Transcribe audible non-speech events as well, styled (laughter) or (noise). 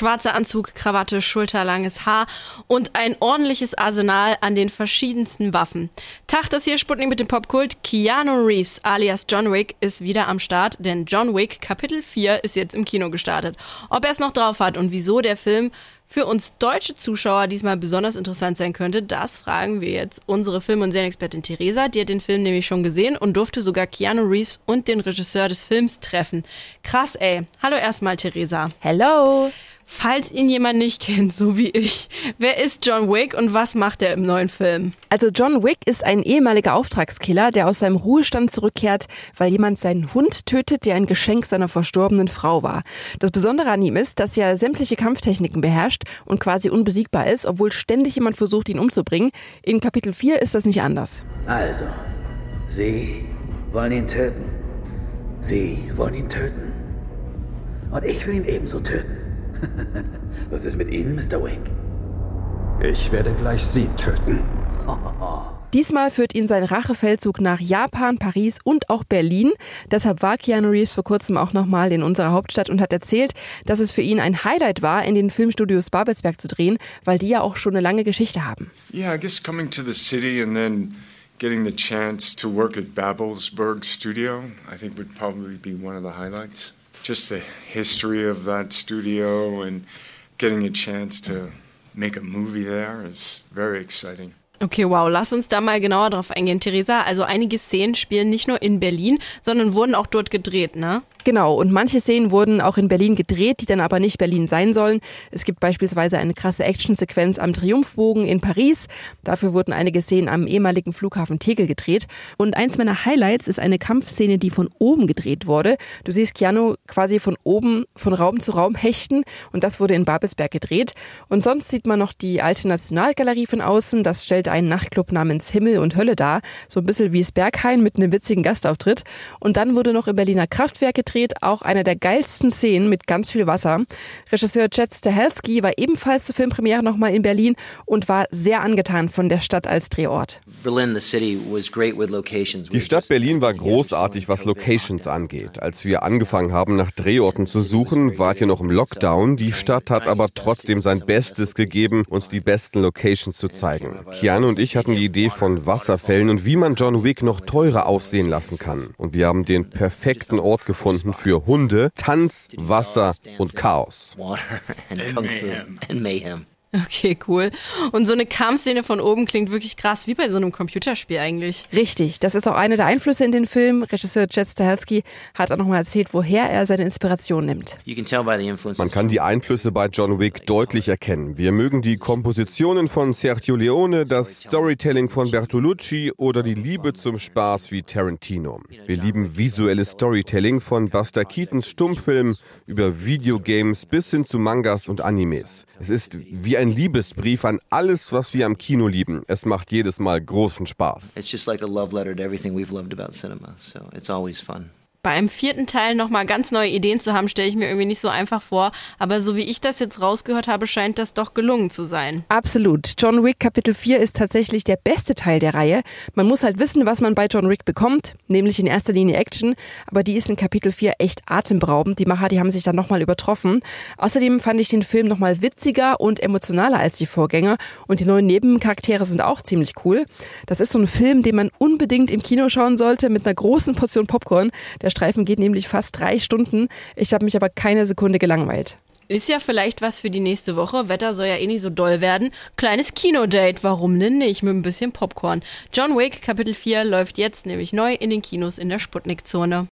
schwarzer Anzug, Krawatte, schulterlanges Haar und ein ordentliches Arsenal an den verschiedensten Waffen. Tag das hier Sputnik mit dem Popkult. Keanu Reeves alias John Wick ist wieder am Start, denn John Wick Kapitel 4 ist jetzt im Kino gestartet. Ob er es noch drauf hat und wieso der Film für uns deutsche Zuschauer diesmal besonders interessant sein könnte, das fragen wir jetzt unsere Film- und Serienexpertin Theresa. Die hat den Film nämlich schon gesehen und durfte sogar Keanu Reeves und den Regisseur des Films treffen. Krass, ey. Hallo erstmal, Theresa. Hello. Falls ihn jemand nicht kennt, so wie ich, wer ist John Wick und was macht er im neuen Film? Also John Wick ist ein ehemaliger Auftragskiller, der aus seinem Ruhestand zurückkehrt, weil jemand seinen Hund tötet, der ein Geschenk seiner verstorbenen Frau war. Das Besondere an ihm ist, dass er sämtliche Kampftechniken beherrscht und quasi unbesiegbar ist, obwohl ständig jemand versucht, ihn umzubringen. In Kapitel 4 ist das nicht anders. Also, Sie wollen ihn töten. Sie wollen ihn töten. Und ich will ihn ebenso töten. (laughs) Was ist mit Ihnen, Mr. Wick? Ich werde gleich Sie töten. (laughs) Diesmal führt ihn sein Rachefeldzug nach Japan, Paris und auch Berlin. Deshalb war Keanu Reeves vor kurzem auch nochmal in unserer Hauptstadt und hat erzählt, dass es für ihn ein Highlight war, in den Filmstudios Babelsberg zu drehen, weil die ja auch schon eine lange Geschichte haben. Yeah, I guess coming to the city and then getting the chance to work at Babelsberg Studio, I think would probably be one of the highlights. Just the history of that studio and getting a chance to make a movie there is very exciting. Okay, wow, lass uns da mal genauer drauf eingehen, Theresa. Also einige Szenen spielen nicht nur in Berlin, sondern wurden auch dort gedreht, ne? Genau, und manche Szenen wurden auch in Berlin gedreht, die dann aber nicht Berlin sein sollen. Es gibt beispielsweise eine krasse Actionsequenz am Triumphbogen in Paris. Dafür wurden einige Szenen am ehemaligen Flughafen Tegel gedreht. Und eins meiner Highlights ist eine Kampfszene, die von oben gedreht wurde. Du siehst Keanu quasi von oben, von Raum zu Raum hechten und das wurde in Babelsberg gedreht. Und sonst sieht man noch die alte Nationalgalerie von außen. Das stellt einen Nachtclub namens Himmel und Hölle dar. So ein bisschen wie es Berghain mit einem witzigen Gastauftritt. Und dann wurde noch im Berliner Kraftwerk gedreht gedreht, auch eine der geilsten Szenen mit ganz viel Wasser. Regisseur Chet Stahelski war ebenfalls zur Filmpremiere nochmal in Berlin und war sehr angetan von der Stadt als Drehort. Die Stadt Berlin war großartig, was Locations angeht. Als wir angefangen haben, nach Drehorten zu suchen, wart ihr noch im Lockdown. Die Stadt hat aber trotzdem sein Bestes gegeben, uns die besten Locations zu zeigen. Keanu und ich hatten die Idee von Wasserfällen und wie man John Wick noch teurer aussehen lassen kann. Und wir haben den perfekten Ort gefunden, Stunden für Hunde, Tanz, Wasser und Chaos. (laughs) Okay, cool. Und so eine Kampfszene von oben klingt wirklich krass, wie bei so einem Computerspiel eigentlich. Richtig, das ist auch einer der Einflüsse in den Film. Regisseur Jet Stahelski hat auch nochmal erzählt, woher er seine Inspiration nimmt. Man kann die Einflüsse bei John Wick deutlich erkennen. Wir mögen die Kompositionen von Sergio Leone, das Storytelling von Bertolucci oder die Liebe zum Spaß wie Tarantino. Wir lieben visuelles Storytelling von Buster Keatons Stummfilmen über Videogames bis hin zu Mangas und Animes. Es ist wie ein Liebesbrief an alles, was wir am Kino lieben. Es macht jedes Mal großen Spaß. It's just like a love letter to everything we've loved about cinema. So it's always fun beim vierten Teil nochmal ganz neue Ideen zu haben, stelle ich mir irgendwie nicht so einfach vor. Aber so wie ich das jetzt rausgehört habe, scheint das doch gelungen zu sein. Absolut. John Wick Kapitel 4 ist tatsächlich der beste Teil der Reihe. Man muss halt wissen, was man bei John Wick bekommt, nämlich in erster Linie Action. Aber die ist in Kapitel 4 echt atemberaubend. Die Macher, die haben sich dann nochmal übertroffen. Außerdem fand ich den Film nochmal witziger und emotionaler als die Vorgänger. Und die neuen Nebencharaktere sind auch ziemlich cool. Das ist so ein Film, den man unbedingt im Kino schauen sollte mit einer großen Portion Popcorn. Der der Streifen geht nämlich fast drei Stunden. Ich habe mich aber keine Sekunde gelangweilt. Ist ja vielleicht was für die nächste Woche. Wetter soll ja eh nicht so doll werden. Kleines Kinodate, warum denn nicht? Mit ein bisschen Popcorn. John Wick Kapitel 4 läuft jetzt nämlich neu in den Kinos in der Sputnik-Zone.